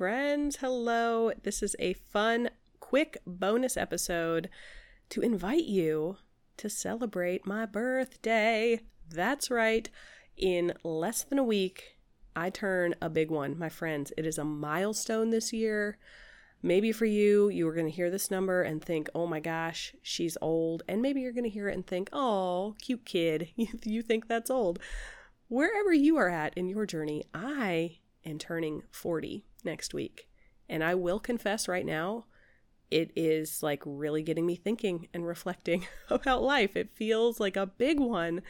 friends. Hello. This is a fun, quick bonus episode to invite you to celebrate my birthday. That's right. In less than a week, I turn a big one, my friends. It is a milestone this year. Maybe for you, you are going to hear this number and think, oh my gosh, she's old. And maybe you're going to hear it and think, oh, cute kid. you think that's old. Wherever you are at in your journey, I am turning 40 next week. And I will confess right now, it is like really getting me thinking and reflecting about life. It feels like a big one,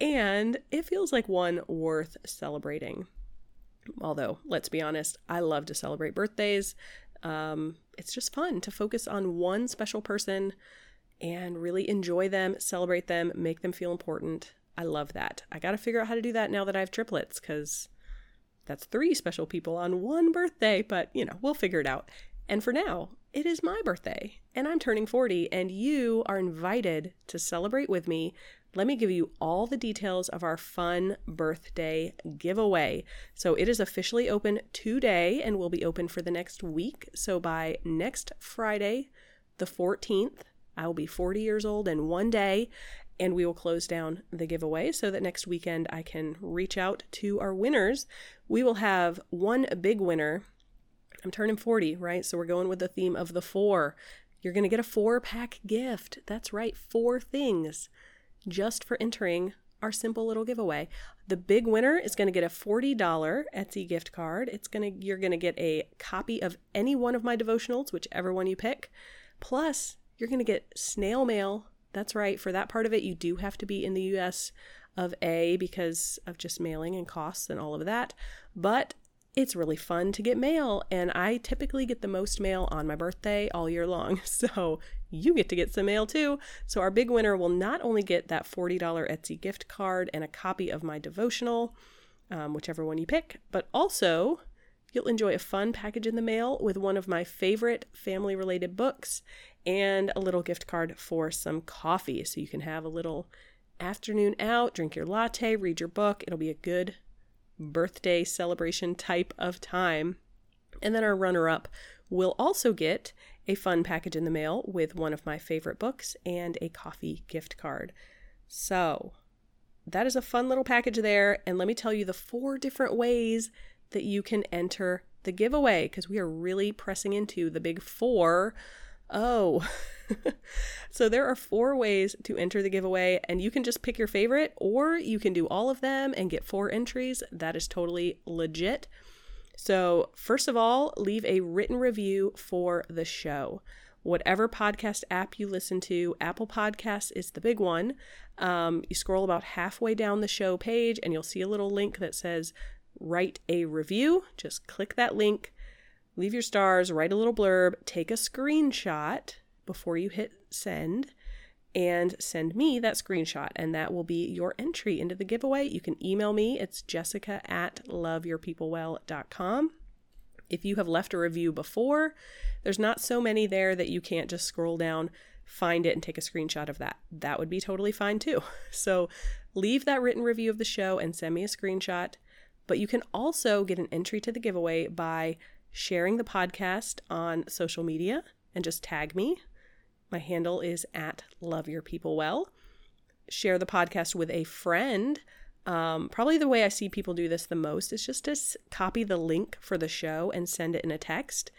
and it feels like one worth celebrating. Although, let's be honest, I love to celebrate birthdays. Um, it's just fun to focus on one special person and really enjoy them, celebrate them, make them feel important. I love that. I got to figure out how to do that now that I have triplets because that's three special people on one birthday, but you know, we'll figure it out. And for now, it is my birthday and I'm turning 40, and you are invited to celebrate with me. Let me give you all the details of our fun birthday giveaway. So, it is officially open today and will be open for the next week. So, by next Friday, the 14th, I will be 40 years old in one day, and we will close down the giveaway so that next weekend I can reach out to our winners. We will have one big winner I'm turning 40, right? So we're going with the theme of the four. You're going to get a four pack gift. That's right, four things just for entering our simple little giveaway. The big winner is going to get a $40 Etsy gift card. It's going to you're going to get a copy of any one of my devotionals, whichever one you pick. Plus, you're going to get snail mail. That's right. For that part of it, you do have to be in the US of A because of just mailing and costs and all of that. But it's really fun to get mail, and I typically get the most mail on my birthday all year long. So you get to get some mail too. So our big winner will not only get that $40 Etsy gift card and a copy of my devotional, um, whichever one you pick, but also you'll enjoy a fun package in the mail with one of my favorite family related books and a little gift card for some coffee. So you can have a little afternoon out, drink your latte, read your book. It'll be a good birthday celebration type of time. And then our runner up will also get a fun package in the mail with one of my favorite books and a coffee gift card. So, that is a fun little package there. And let me tell you the four different ways that you can enter the giveaway because we are really pressing into the big four. Oh, so there are four ways to enter the giveaway, and you can just pick your favorite, or you can do all of them and get four entries. That is totally legit. So, first of all, leave a written review for the show. Whatever podcast app you listen to, Apple Podcasts is the big one. Um, you scroll about halfway down the show page, and you'll see a little link that says write a review. Just click that link, leave your stars, write a little blurb, take a screenshot before you hit send and send me that screenshot, and that will be your entry into the giveaway. You can email me, it's jessica at loveyourpeoplewell.com. If you have left a review before, there's not so many there that you can't just scroll down, find it, and take a screenshot of that. That would be totally fine too. So leave that written review of the show and send me a screenshot. But you can also get an entry to the giveaway by sharing the podcast on social media and just tag me my handle is at Love Your People Well. Share the podcast with a friend. Um, probably the way I see people do this the most is just to copy the link for the show and send it in a text.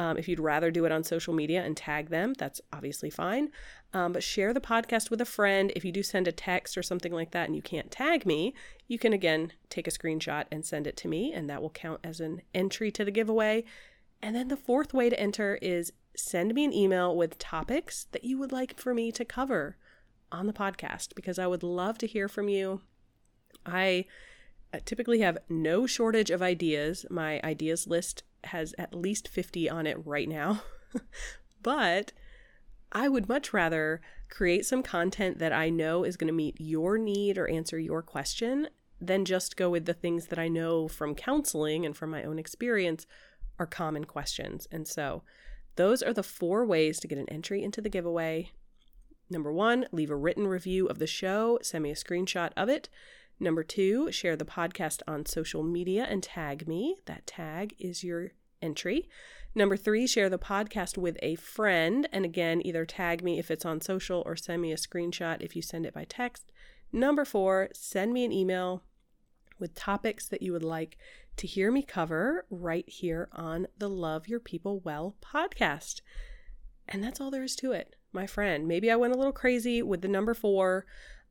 Um, if you'd rather do it on social media and tag them, that's obviously fine. Um, but share the podcast with a friend. If you do send a text or something like that and you can't tag me, you can again take a screenshot and send it to me, and that will count as an entry to the giveaway. And then the fourth way to enter is send me an email with topics that you would like for me to cover on the podcast because I would love to hear from you. I typically have no shortage of ideas. My ideas list has at least 50 on it right now. but I would much rather create some content that I know is going to meet your need or answer your question than just go with the things that I know from counseling and from my own experience are common questions. And so those are the four ways to get an entry into the giveaway. Number one, leave a written review of the show, send me a screenshot of it. Number two, share the podcast on social media and tag me. That tag is your entry. Number three, share the podcast with a friend. And again, either tag me if it's on social or send me a screenshot if you send it by text. Number four, send me an email with topics that you would like to hear me cover right here on the Love Your People Well podcast. And that's all there is to it, my friend. Maybe I went a little crazy with the number four.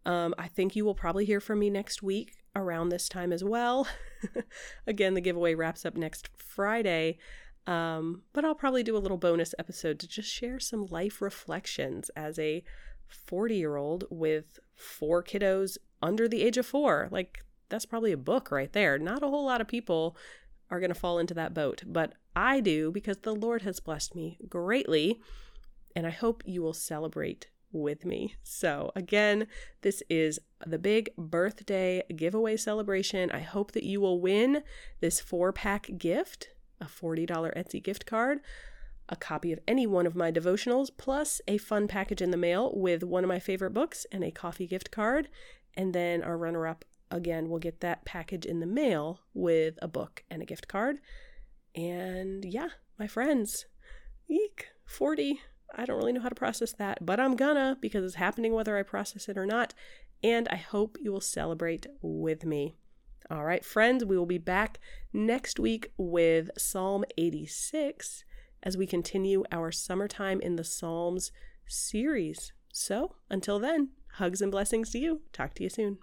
Um, I think you will probably hear from me next week around this time as well. Again, the giveaway wraps up next Friday. Um, but I'll probably do a little bonus episode to just share some life reflections as a 40 year old with four kiddos under the age of four. Like, that's probably a book right there. Not a whole lot of people are going to fall into that boat, but I do because the Lord has blessed me greatly. And I hope you will celebrate with me. So, again, this is the big birthday giveaway celebration. I hope that you will win this four pack gift a $40 Etsy gift card, a copy of any one of my devotionals, plus a fun package in the mail with one of my favorite books and a coffee gift card. And then our runner up again will get that package in the mail with a book and a gift card. And yeah, my friends, eek, 40. I don't really know how to process that, but I'm gonna because it's happening whether I process it or not. And I hope you will celebrate with me. All right, friends, we will be back next week with Psalm 86 as we continue our Summertime in the Psalms series. So until then, hugs and blessings to you. Talk to you soon.